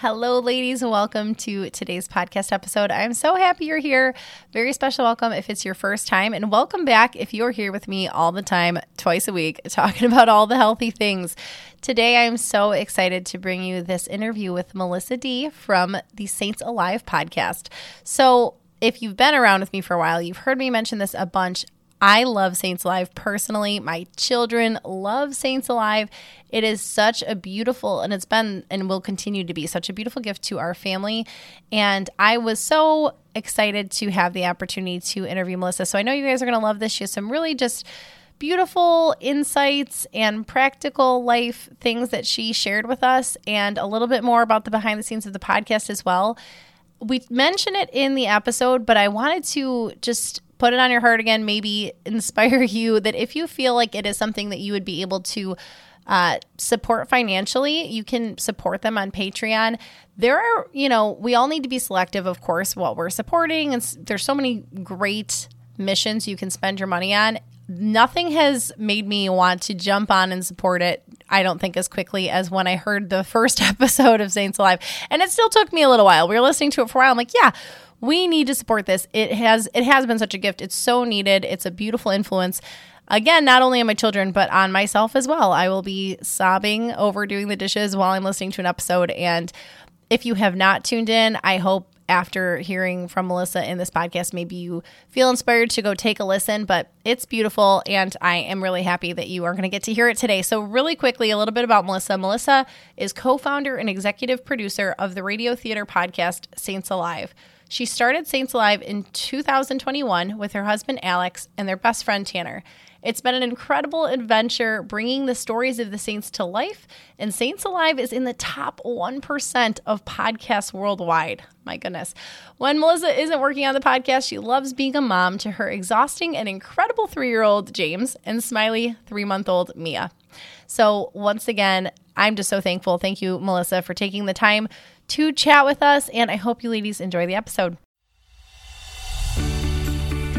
Hello, ladies. Welcome to today's podcast episode. I'm so happy you're here. Very special welcome if it's your first time, and welcome back if you're here with me all the time, twice a week, talking about all the healthy things. Today, I'm so excited to bring you this interview with Melissa Dee from the Saints Alive podcast. So, if you've been around with me for a while, you've heard me mention this a bunch. I love Saints Alive personally. My children love Saints Alive. It is such a beautiful, and it's been and will continue to be such a beautiful gift to our family. And I was so excited to have the opportunity to interview Melissa. So I know you guys are going to love this. She has some really just beautiful insights and practical life things that she shared with us, and a little bit more about the behind the scenes of the podcast as well. We mentioned it in the episode, but I wanted to just put it on your heart again, maybe inspire you that if you feel like it is something that you would be able to uh, support financially, you can support them on Patreon. There are, you know, we all need to be selective, of course, what we're supporting. And there's so many great missions you can spend your money on. Nothing has made me want to jump on and support it, I don't think, as quickly as when I heard the first episode of Saints Alive. And it still took me a little while. We were listening to it for a while. I'm like, yeah, we need to support this. It has it has been such a gift. It's so needed. It's a beautiful influence. Again, not only on my children, but on myself as well. I will be sobbing over doing the dishes while I'm listening to an episode. And if you have not tuned in, I hope after hearing from Melissa in this podcast, maybe you feel inspired to go take a listen. But it's beautiful, and I am really happy that you are going to get to hear it today. So, really quickly, a little bit about Melissa. Melissa is co founder and executive producer of the radio theater podcast Saints Alive. She started Saints Alive in 2021 with her husband Alex and their best friend Tanner. It's been an incredible adventure bringing the stories of the Saints to life, and Saints Alive is in the top 1% of podcasts worldwide. My goodness. When Melissa isn't working on the podcast, she loves being a mom to her exhausting and incredible three year old James and smiley three month old Mia. So, once again, I'm just so thankful. Thank you, Melissa, for taking the time to chat with us, and I hope you ladies enjoy the episode.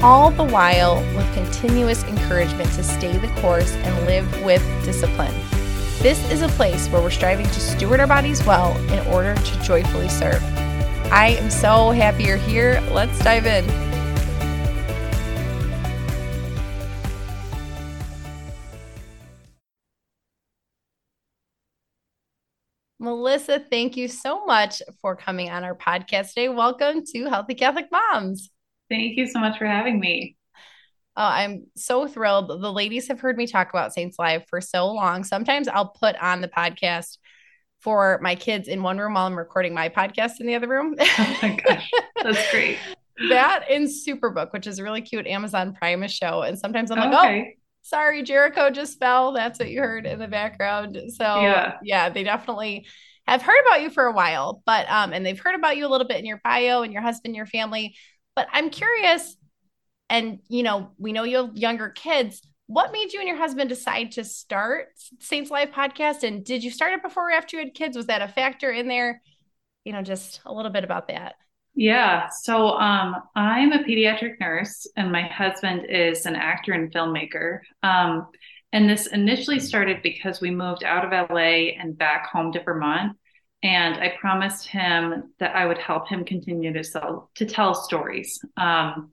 All the while with continuous encouragement to stay the course and live with discipline. This is a place where we're striving to steward our bodies well in order to joyfully serve. I am so happy you're here. Let's dive in. Melissa, thank you so much for coming on our podcast today. Welcome to Healthy Catholic Moms. Thank you so much for having me. Oh, I'm so thrilled. The ladies have heard me talk about Saints Alive for so long. Sometimes I'll put on the podcast for my kids in one room while I'm recording my podcast in the other room. Oh my gosh, that's great. that in Superbook, which is a really cute Amazon Prime show. And sometimes I'm like, oh, okay. oh, sorry, Jericho just fell. That's what you heard in the background. So yeah, yeah they definitely have heard about you for a while, but um, and they've heard about you a little bit in your bio and your husband, your family. But I'm curious, and you know, we know you have younger kids. What made you and your husband decide to start Saints Alive podcast? And did you start it before or after you had kids? Was that a factor in there? You know, just a little bit about that. Yeah. So um, I'm a pediatric nurse, and my husband is an actor and filmmaker. Um, and this initially started because we moved out of LA and back home to Vermont. And I promised him that I would help him continue to sell to tell stories. Um,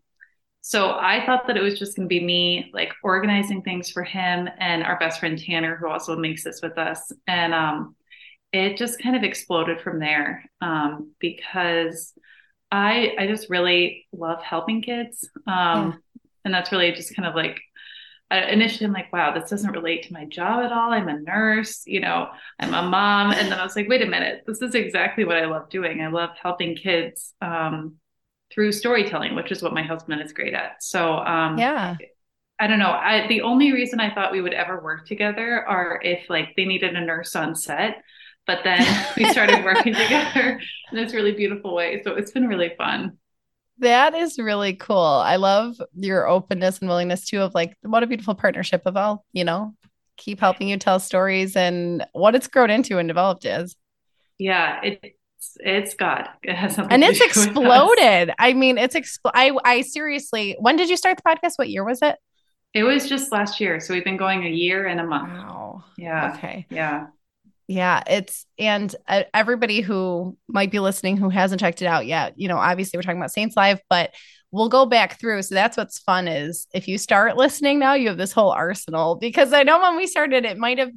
so I thought that it was just going to be me like organizing things for him and our best friend Tanner, who also makes this with us. And um, it just kind of exploded from there um, because I I just really love helping kids. Um, yeah. And that's really just kind of like initially I'm like, wow, this doesn't relate to my job at all. I'm a nurse, you know, I'm a mom. And then I was like, wait a minute, this is exactly what I love doing. I love helping kids um, through storytelling, which is what my husband is great at. So, um, yeah. I don't know. I, the only reason I thought we would ever work together are if like they needed a nurse on set. But then we started working together in this really beautiful way. So it's been really fun. That is really cool. I love your openness and willingness too of like what a beautiful partnership of all, you know, keep helping you tell stories and what it's grown into and developed is. Yeah, it's it's God. It has something and it's exploded. I mean, it's expl- I I seriously. When did you start the podcast? What year was it? It was just last year. So we've been going a year and a month. Wow. Yeah. Okay. Yeah. Yeah, it's and uh, everybody who might be listening who hasn't checked it out yet, you know, obviously we're talking about Saints Alive, but we'll go back through. So that's what's fun is if you start listening now, you have this whole arsenal because I know when we started, it might have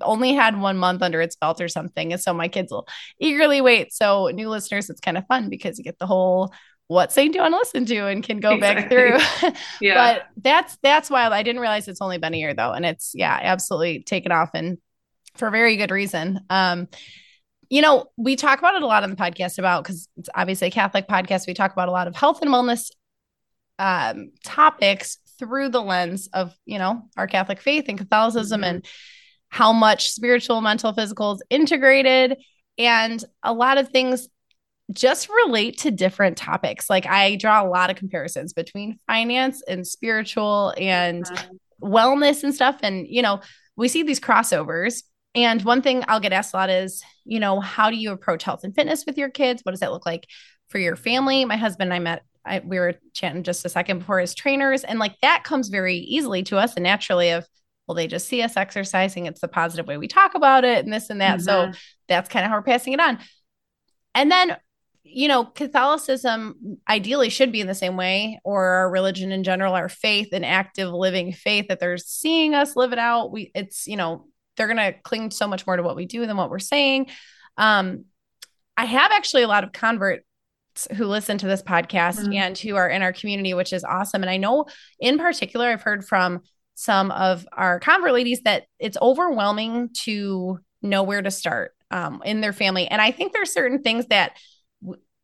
only had one month under its belt or something. And so my kids will eagerly wait. So new listeners, it's kind of fun because you get the whole what saint do you want to listen to and can go exactly. back through. yeah. but that's that's wild. I didn't realize it's only been a year though. And it's yeah, absolutely taken off and for very good reason. Um, you know, we talk about it a lot on the podcast about because it's obviously a Catholic podcast. We talk about a lot of health and wellness um, topics through the lens of, you know, our Catholic faith and Catholicism mm-hmm. and how much spiritual, mental, physical is integrated. And a lot of things just relate to different topics. Like I draw a lot of comparisons between finance and spiritual and mm-hmm. wellness and stuff. And, you know, we see these crossovers and one thing I'll get asked a lot is, you know, how do you approach health and fitness with your kids? What does that look like for your family? My husband and I met, I, we were chatting just a second before as trainers, and like that comes very easily to us and naturally of, well, they just see us exercising. It's the positive way we talk about it and this and that. Mm-hmm. So that's kind of how we're passing it on. And then, you know, Catholicism ideally should be in the same way, or our religion in general, our faith and active living faith that they're seeing us live it out. We, it's, you know, they're going to cling so much more to what we do than what we're saying. Um, I have actually a lot of converts who listen to this podcast mm-hmm. and who are in our community, which is awesome. And I know in particular, I've heard from some of our convert ladies that it's overwhelming to know where to start um, in their family. And I think there's certain things that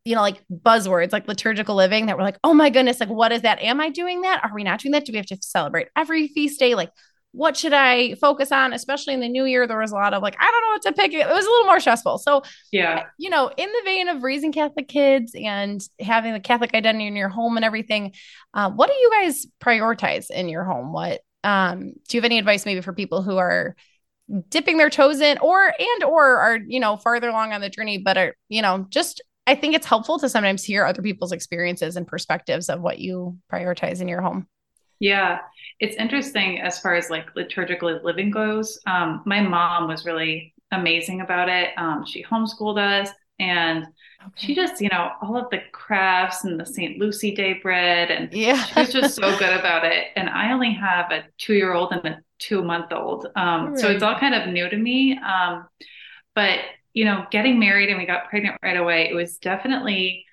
you know, like buzzwords like liturgical living that we're like, oh my goodness, like what is that? Am I doing that? Are we not doing that? Do we have to celebrate every feast day? Like, what should I focus on? Especially in the new year, there was a lot of like, I don't know what to pick. It was a little more stressful. So, yeah, you know, in the vein of raising Catholic kids and having the Catholic identity in your home and everything, uh, what do you guys prioritize in your home? What um, do you have any advice maybe for people who are dipping their toes in or and or are you know farther along on the journey, but are you know just I think it's helpful to sometimes hear other people's experiences and perspectives of what you prioritize in your home. Yeah, it's interesting as far as like liturgical living goes. Um, my mom was really amazing about it. Um, she homeschooled us and okay. she just, you know, all of the crafts and the St. Lucy Day bread. And yeah. she was just so good about it. And I only have a two year old and a two month old. Um, right. So it's all kind of new to me. Um, but, you know, getting married and we got pregnant right away, it was definitely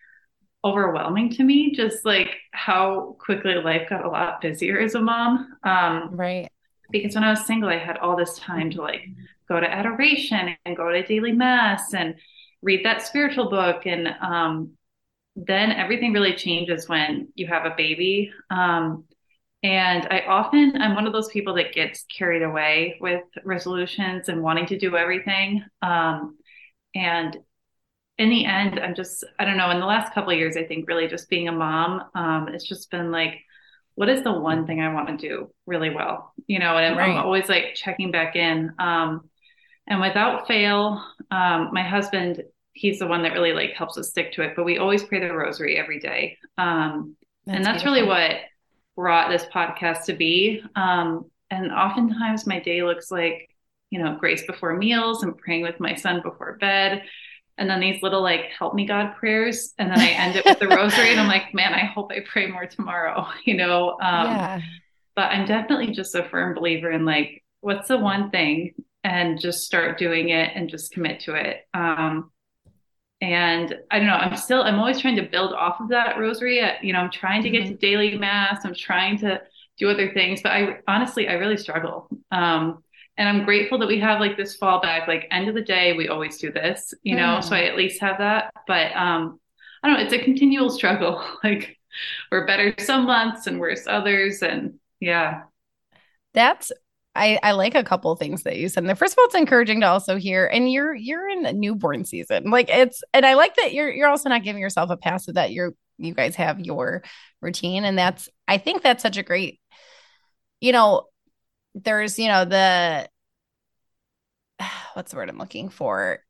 overwhelming to me just like how quickly life got a lot busier as a mom. Um right. because when i was single i had all this time to like go to adoration and go to daily mass and read that spiritual book. And um then everything really changes when you have a baby. Um and i often i'm one of those people that gets carried away with resolutions and wanting to do everything. Um and in the end, I'm just, I don't know, in the last couple of years, I think really just being a mom, um, it's just been like, what is the one thing I want to do really well? You know, and I'm, right. I'm always like checking back in. Um, and without fail, um, my husband, he's the one that really like helps us stick to it. But we always pray the rosary every day. Um, that's and that's beautiful. really what brought this podcast to be. Um, and oftentimes my day looks like, you know, grace before meals and praying with my son before bed. And then these little like help me God prayers. And then I end it with the rosary and I'm like, man, I hope I pray more tomorrow, you know? Um, yeah. But I'm definitely just a firm believer in like, what's the one thing and just start doing it and just commit to it. Um, and I don't know, I'm still, I'm always trying to build off of that rosary. You know, I'm trying to get mm-hmm. to daily mass. I'm trying to do other things, but I honestly, I really struggle. Um, and I'm grateful that we have like this fallback, like end of the day, we always do this, you know, mm. so I at least have that. But um, I don't know, it's a continual struggle. like we're better some months and worse others. And yeah. That's I, I like a couple things that you said. And the first of all, it's encouraging to also hear, and you're you're in a newborn season. Like it's and I like that you're you're also not giving yourself a pass of that you're you guys have your routine. And that's I think that's such a great, you know, there's, you know, the what's the word I'm looking for?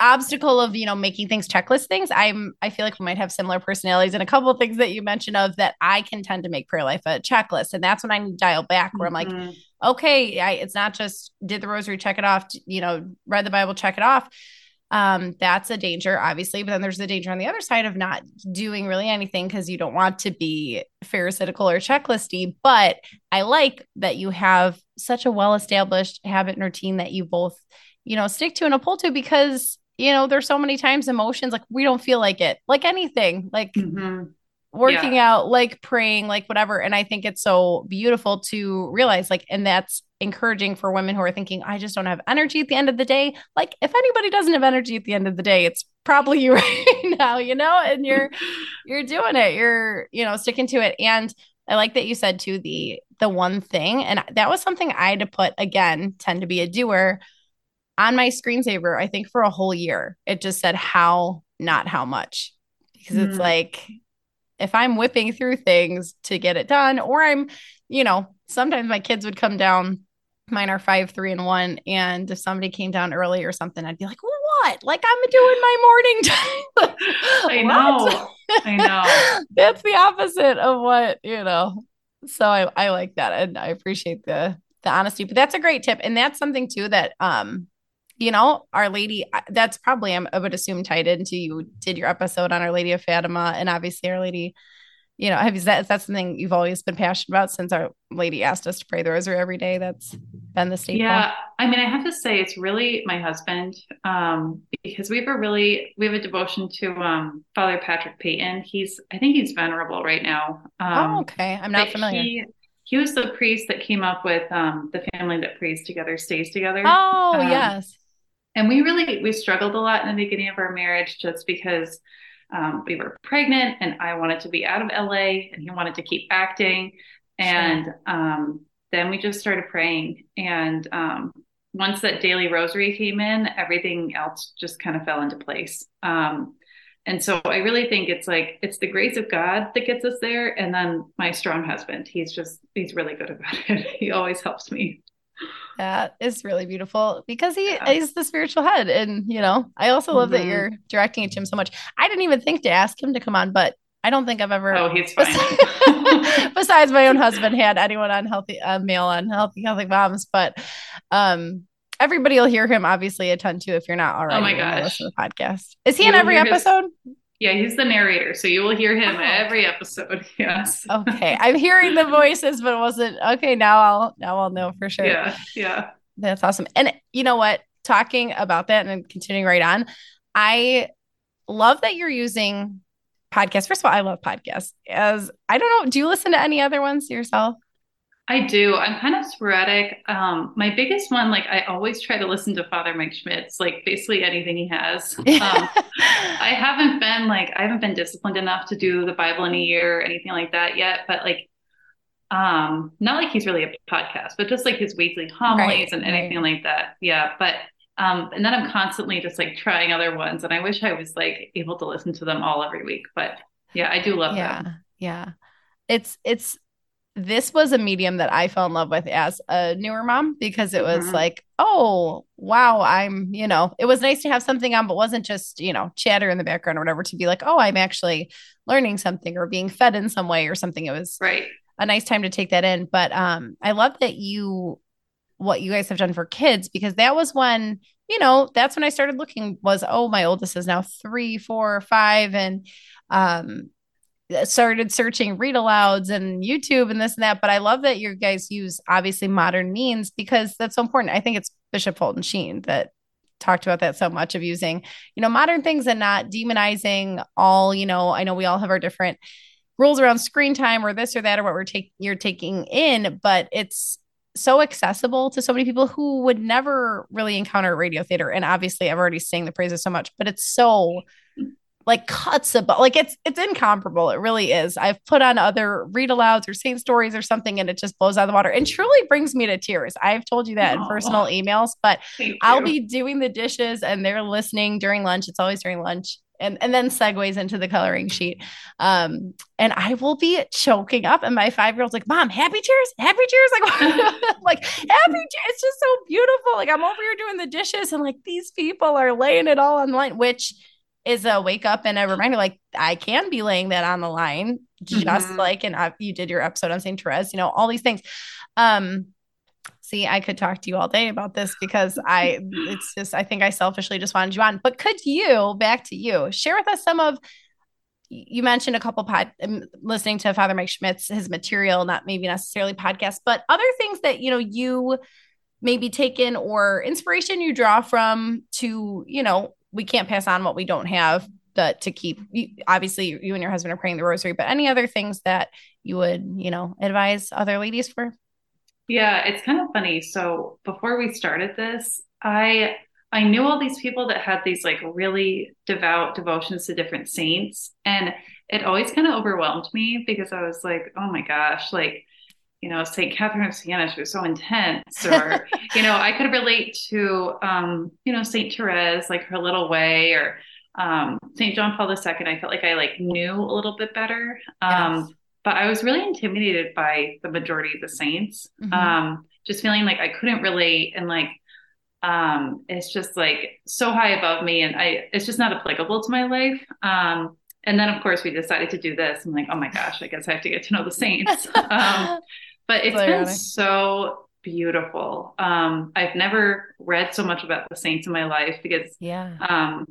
obstacle of you know making things checklist things i'm i feel like we might have similar personalities and a couple of things that you mentioned of that i can tend to make prayer life a checklist and that's when i need to dial back where mm-hmm. i'm like mm-hmm. okay I, it's not just did the rosary check it off you know read the bible check it off um that's a danger obviously but then there's the danger on the other side of not doing really anything because you don't want to be pharisaical or checklisty but i like that you have such a well established habit and routine that you both you know stick to and uphold to because you know, there's so many times emotions like we don't feel like it, like anything, like mm-hmm. working yeah. out, like praying, like whatever. And I think it's so beautiful to realize, like, and that's encouraging for women who are thinking, I just don't have energy at the end of the day. Like, if anybody doesn't have energy at the end of the day, it's probably you right now, you know, and you're you're doing it, you're, you know, sticking to it. And I like that you said to the the one thing. And that was something I had to put again, tend to be a doer on my screensaver, I think for a whole year, it just said how, not how much. Because mm. it's like if I'm whipping through things to get it done, or I'm, you know, sometimes my kids would come down. Mine are five, three, and one. And if somebody came down early or something, I'd be like, what? Like I'm doing my morning time. I know. I know. That's the opposite of what, you know. So I, I like that. And I appreciate the the honesty. But that's a great tip. And that's something too that um you know, Our Lady, that's probably, I would assume, tied into you did your episode on Our Lady of Fatima. And obviously, Our Lady, you know, have you, that, that's something you've always been passionate about since Our Lady asked us to pray the rosary every day. That's been the staple. Yeah. I mean, I have to say, it's really my husband um, because we have a really, we have a devotion to um, Father Patrick Peyton. He's, I think he's venerable right now. Um, oh, okay. I'm not familiar. He, he was the priest that came up with um, the family that prays together stays together. Oh, um, yes and we really we struggled a lot in the beginning of our marriage just because um, we were pregnant and i wanted to be out of la and he wanted to keep acting and sure. Then we just started praying and um, once that daily rosary came in everything else just kind of fell into place um, and so i really think it's like it's the grace of god that gets us there and then my strong husband he's just he's really good about it he always helps me that is really beautiful because he yeah. is the spiritual head. And, you know, I also love mm-hmm. that you're directing it to him so much. I didn't even think to ask him to come on, but I don't think I've ever. Oh, he's fine. besides my own husband, had anyone on healthy, uh, male on healthy, moms. But um, everybody will hear him obviously a ton too if you're not already. Oh my gosh. The podcast. Is he you in every episode? His- yeah, he's the narrator, so you will hear him oh. every episode. Yes. okay, I'm hearing the voices, but it wasn't okay. Now I'll now I'll know for sure. Yeah, yeah. That's awesome. And you know what? Talking about that and continuing right on, I love that you're using podcasts. First of all, I love podcasts. As I don't know, do you listen to any other ones yourself? I do. I'm kind of sporadic. Um, my biggest one, like I always try to listen to Father Mike Schmitz, like basically anything he has. Um, I haven't been like I haven't been disciplined enough to do the Bible in a year or anything like that yet. But like, um, not like he's really a podcast, but just like his weekly homilies right, and anything right. like that. Yeah. But um, and then I'm constantly just like trying other ones, and I wish I was like able to listen to them all every week. But yeah, I do love yeah, them. Yeah. It's it's this was a medium that I fell in love with as a newer mom because it was mm-hmm. like, oh, wow, I'm, you know, it was nice to have something on, but wasn't just, you know, chatter in the background or whatever to be like, oh, I'm actually learning something or being fed in some way or something. It was right. a nice time to take that in. But um, I love that you, what you guys have done for kids because that was when, you know, that's when I started looking was, oh, my oldest is now three, four, five. And, um, started searching read alouds and YouTube and this and that. But I love that you guys use obviously modern means because that's so important. I think it's Bishop Fulton Sheen that talked about that so much of using, you know, modern things and not demonizing all, you know, I know we all have our different rules around screen time or this or that or what we're taking you're taking in, but it's so accessible to so many people who would never really encounter radio theater. And obviously I've already sang the praises so much, but it's so like cuts about like it's it's incomparable. It really is. I've put on other read alouds or same stories or something, and it just blows out of the water and truly brings me to tears. I've told you that in personal emails, but I'll be doing the dishes and they're listening during lunch. It's always during lunch. And, and then segues into the coloring sheet. Um, and I will be choking up. And my five year old's like, Mom, happy tears, happy tears. Like, like happy tears. It's just so beautiful. Like, I'm over here doing the dishes and like these people are laying it all on the line, which is a wake up and a reminder like I can be laying that on the line just mm-hmm. like and uh, you did your episode on St. Therese, you know, all these things. Um see, I could talk to you all day about this because I it's just I think I selfishly just wanted you on. But could you back to you share with us some of you mentioned a couple pod um, listening to Father Mike Schmitz his material, not maybe necessarily podcasts, but other things that you know you maybe taken or inspiration you draw from to you know we can't pass on what we don't have that to keep obviously you and your husband are praying the rosary but any other things that you would you know advise other ladies for yeah it's kind of funny so before we started this i i knew all these people that had these like really devout devotions to different saints and it always kind of overwhelmed me because i was like oh my gosh like you know, St. Catherine of Siena, she was so intense, or, you know, I could relate to, um, you know, St. Therese, like her little way, or um, St. John Paul II. I felt like I like knew a little bit better. Um, yes. But I was really intimidated by the majority of the saints, mm-hmm. um, just feeling like I couldn't relate and like, um, it's just like so high above me and I, it's just not applicable to my life. Um, and then of course we decided to do this. I'm like, oh my gosh, I guess I have to get to know the saints. um, but it's been so beautiful. Um, I've never read so much about the saints in my life because yeah. um,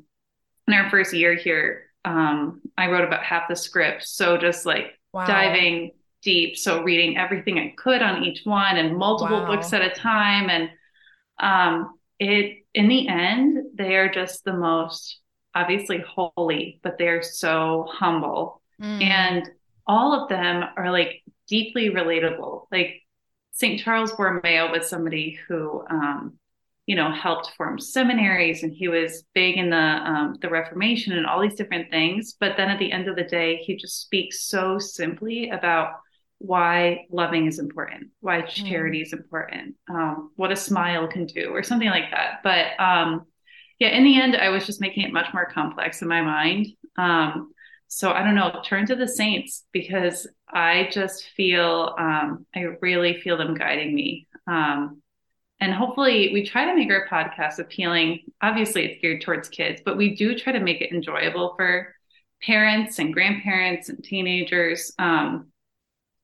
in our first year here, um, I wrote about half the script. So just like wow. diving deep. So reading everything I could on each one and multiple wow. books at a time. And um, it, in the end, they are just the most obviously holy, but they're so humble. Mm. And all of them are like deeply relatable. Like St. Charles Borromeo was somebody who, um, you know, helped form seminaries, and he was big in the um, the Reformation and all these different things. But then at the end of the day, he just speaks so simply about why loving is important, why mm. charity is important, um, what a smile can do, or something like that. But um, yeah, in the end, I was just making it much more complex in my mind. Um, so I don't know, turn to the saints because I just feel, um, I really feel them guiding me. Um, and hopefully, we try to make our podcast appealing. Obviously, it's geared towards kids, but we do try to make it enjoyable for parents and grandparents and teenagers. Um,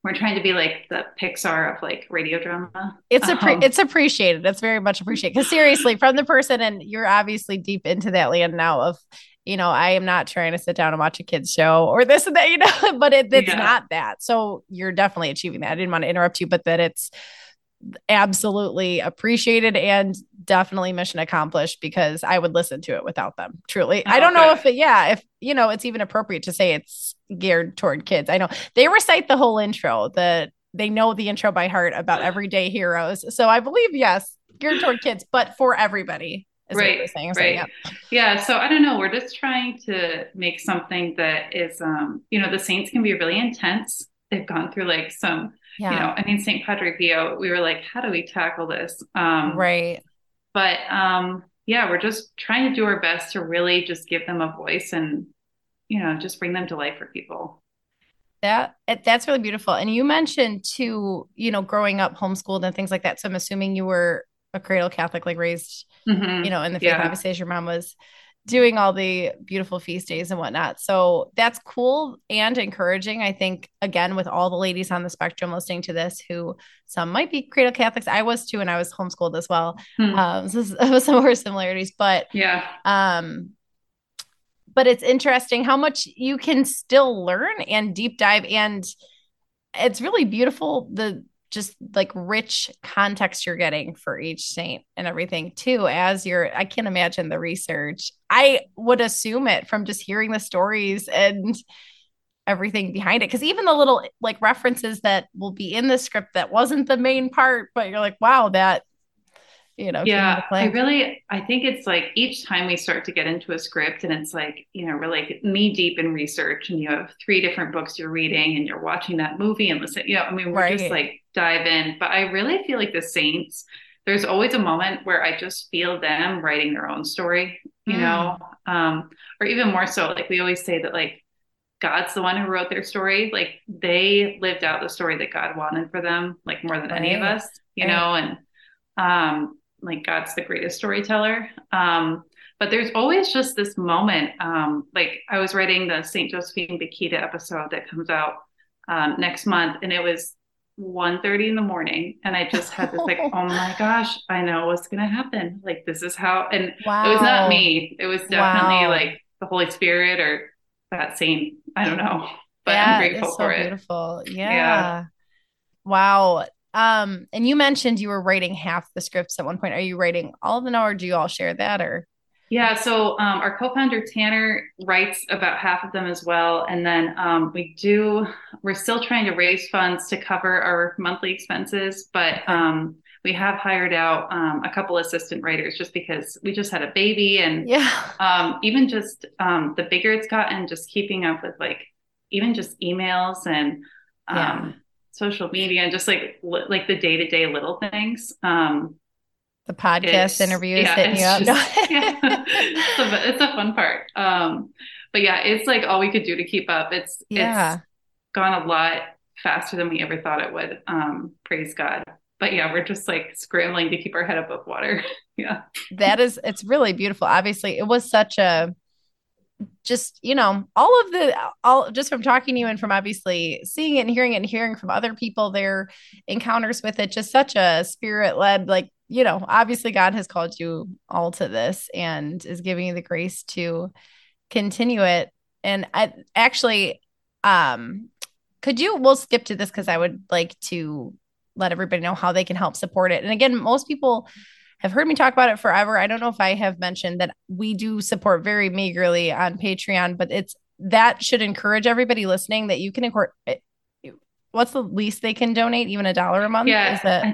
we're trying to be like the Pixar of like radio drama. It's appre- um, it's appreciated. It's very much appreciated. Because seriously, from the person, and you're obviously deep into that land now of, you know, I am not trying to sit down and watch a kids show or this and that, you know, but it, it's yeah. not that. So you're definitely achieving that. I didn't want to interrupt you, but that it's absolutely appreciated and definitely mission accomplished because I would listen to it without them. Truly. Oh, I don't know if it, yeah, if you know, it's even appropriate to say it's geared toward kids. I know they recite the whole intro, the they know the intro by heart about everyday heroes. So I believe yes, geared toward kids, but for everybody. right, right. Saying, yeah. yeah. So I don't know. We're just trying to make something that is, um, you know, the saints can be really intense. They've gone through like some yeah. you know, I mean, St. Padre Pio, we were like, how do we tackle this? Um, right. But um, yeah, we're just trying to do our best to really just give them a voice and, you know, just bring them to life for people. That that's really beautiful. And you mentioned too, you know, growing up homeschooled and things like that. So I'm assuming you were a cradle Catholic, like raised, mm-hmm. you know, in the faith. Yeah. Obviously, as your mom was doing all the beautiful feast days and whatnot. So that's cool and encouraging. I think again with all the ladies on the spectrum listening to this, who some might be cradle Catholics. I was too, and I was homeschooled as well. Hmm. Um, so some more similarities, but yeah. Um, but it's interesting how much you can still learn and deep dive and it's really beautiful the just like rich context you're getting for each saint and everything too as you're i can't imagine the research. I would assume it from just hearing the stories and everything behind it because even the little like references that will be in the script that wasn't the main part but you're like wow that you know yeah i really i think it's like each time we start to get into a script and it's like you know we're like knee deep in research and you have three different books you're reading and you're watching that movie and listen you know i mean we're right. just like dive in but i really feel like the saints there's always a moment where i just feel them writing their own story you mm. know um or even more so like we always say that like God's the one who wrote their story. Like they lived out the story that God wanted for them, like more than right. any of us, you right. know, and um like God's the greatest storyteller. Um, but there's always just this moment. Um, like I was writing the St. Josephine Bakhita episode that comes out um, next month, and it was 1.30 in the morning, and I just had this like, oh my gosh, I know what's gonna happen. Like this is how, and wow. it was not me. It was definitely wow. like the Holy Spirit or that saint. I don't know, but I'm grateful so for it. Beautiful, yeah. yeah. Wow. Um, and you mentioned you were writing half the scripts at one point. Are you writing all of them now, or do you all share that? Or yeah, so um, our co-founder Tanner writes about half of them as well, and then um, we do. We're still trying to raise funds to cover our monthly expenses, but um, we have hired out um, a couple assistant writers just because we just had a baby, and yeah, um, even just um, the bigger it's gotten, just keeping up with like even just emails and yeah social media and just like like the day to day little things. Um, the podcast interviews yeah, hitting you up. Just, yeah. it's, a, it's, a, fun part. Um, but yeah, it's like all we could do to keep up. It's yeah. it's gone a lot faster than we ever thought it would. Um, praise God. But yeah, we're just like scrambling to keep our head above water. yeah. That is it's really beautiful. Obviously, it was such a just you know all of the all just from talking to you and from obviously seeing it and hearing it and hearing from other people their encounters with it just such a spirit led like you know obviously god has called you all to this and is giving you the grace to continue it. And i actually um could you we'll skip to this because i would like to let everybody know how they can help support it. And again most people have heard me talk about it forever. I don't know if I have mentioned that we do support very meagerly on Patreon, but it's that should encourage everybody listening that you can incorporate. Eh, what's the least they can donate? Even a dollar a month? Yeah, is that?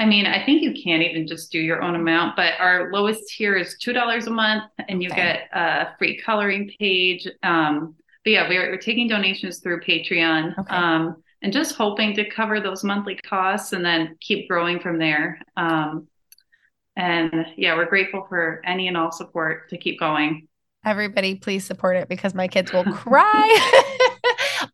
I mean, I think you can't even just do your own amount, but our lowest tier is two dollars a month, and you okay. get a free coloring page. Um, but yeah, we're, we're taking donations through Patreon. Okay. Um, and just hoping to cover those monthly costs and then keep growing from there. Um, and yeah, we're grateful for any and all support to keep going. Everybody, please support it because my kids will cry.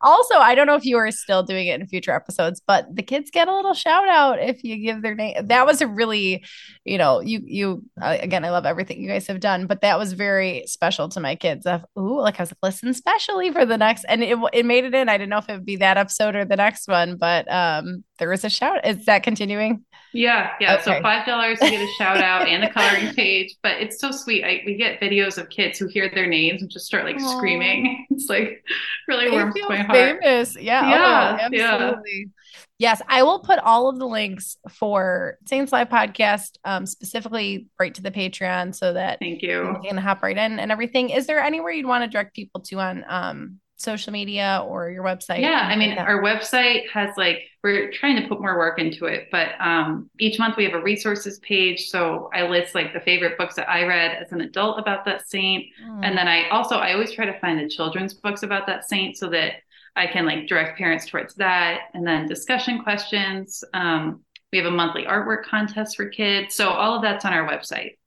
also, I don't know if you are still doing it in future episodes, but the kids get a little shout out if you give their name. That was a really, you know, you you uh, again, I love everything you guys have done, but that was very special to my kids. Of ooh, like I was like, listen, specially for the next, and it it made it in. I didn't know if it would be that episode or the next one, but um, there was a shout. Is that continuing? Yeah, yeah. Okay. So five dollars to get a shout out and a coloring page, but it's so sweet. I, we get videos of kids who hear their names and just start like Aww. screaming. It's like really warms my heart. Famous, yeah, yeah, oh, absolutely. Yeah. Yes, I will put all of the links for Saints Alive podcast, um, specifically right to the Patreon, so that thank you can hop right in and everything. Is there anywhere you'd want to direct people to on um social media or your website? Yeah, I mean, like our website has like we're trying to put more work into it, but um, each month we have a resources page. So I list like the favorite books that I read as an adult about that saint, mm. and then I also I always try to find the children's books about that saint so that I can like direct parents towards that, and then discussion questions. Um, we have a monthly artwork contest for kids, so all of that's on our website.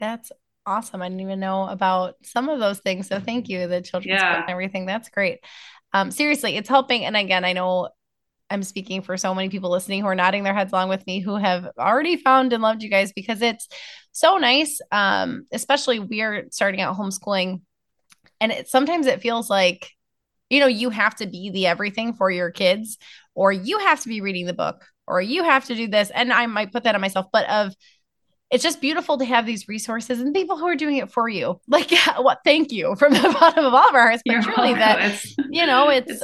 That's awesome. I didn't even know about some of those things. So thank you, the children's yeah. book and everything. That's great. um, seriously, it's helping. And again, I know I'm speaking for so many people listening who are nodding their heads along with me who have already found and loved you guys because it's so nice. Um, especially we're starting out homeschooling, and it sometimes it feels like you know you have to be the everything for your kids, or you have to be reading the book, or you have to do this. And I might put that on myself, but of it's just beautiful to have these resources and people who are doing it for you. Like, what? Thank you from the bottom of all of our hearts. But You're truly, that you know, it's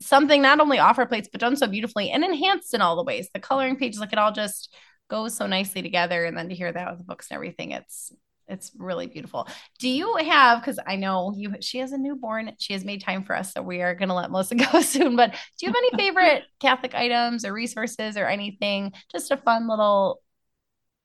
something not only off our plates but done so beautifully and enhanced in all the ways. The coloring pages, like it all just goes so nicely together. And then to hear that with the books and everything, it's it's really beautiful. Do you have because I know you she has a newborn, she has made time for us, so we are gonna let Melissa go soon. But do you have any favorite Catholic items or resources or anything? Just a fun little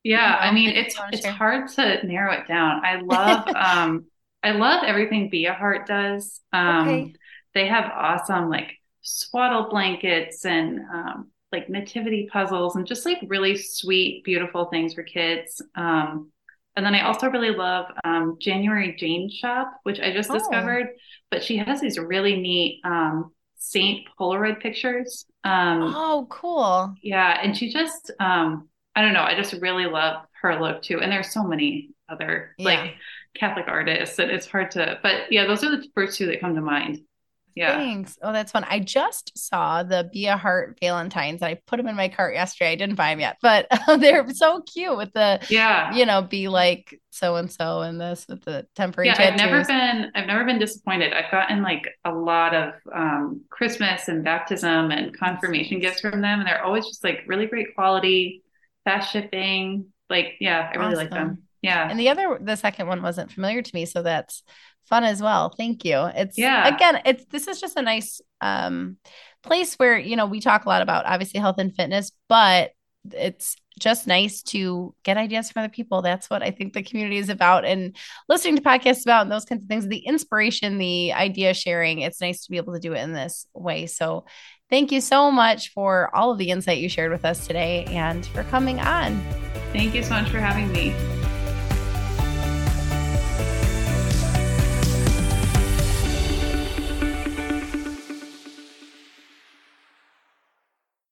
yeah, you know, I mean it's it's share? hard to narrow it down. I love um I love everything Be a Heart does. Um okay. they have awesome like swaddle blankets and um, like nativity puzzles and just like really sweet, beautiful things for kids. Um, and then I also really love um, January Jane Shop, which I just oh. discovered. But she has these really neat um, Saint Polaroid pictures. Um, oh, cool! Yeah, and she just um, I don't know. I just really love her look too. And there's so many other yeah. like Catholic artists that it's hard to. But yeah, those are the first two that come to mind. Yeah. Thanks. Oh, that's fun. I just saw the Be a Heart Valentines. I put them in my cart yesterday. I didn't buy them yet, but they're so cute with the yeah, you know, be like so and so and this with the temporary. Yeah, tattoos. I've never been. I've never been disappointed. I've gotten like a lot of um, Christmas and baptism and confirmation gifts from them, and they're always just like really great quality, fast shipping. Like, yeah, I really awesome. like them. Yeah. And the other, the second one wasn't familiar to me, so that's fun as well. Thank you. It's yeah. Again, it's this is just a nice um place where you know we talk a lot about obviously health and fitness, but it's just nice to get ideas from other people. That's what I think the community is about, and listening to podcasts about and those kinds of things. The inspiration, the idea sharing. It's nice to be able to do it in this way. So, thank you so much for all of the insight you shared with us today, and for coming on. Thank you so much for having me.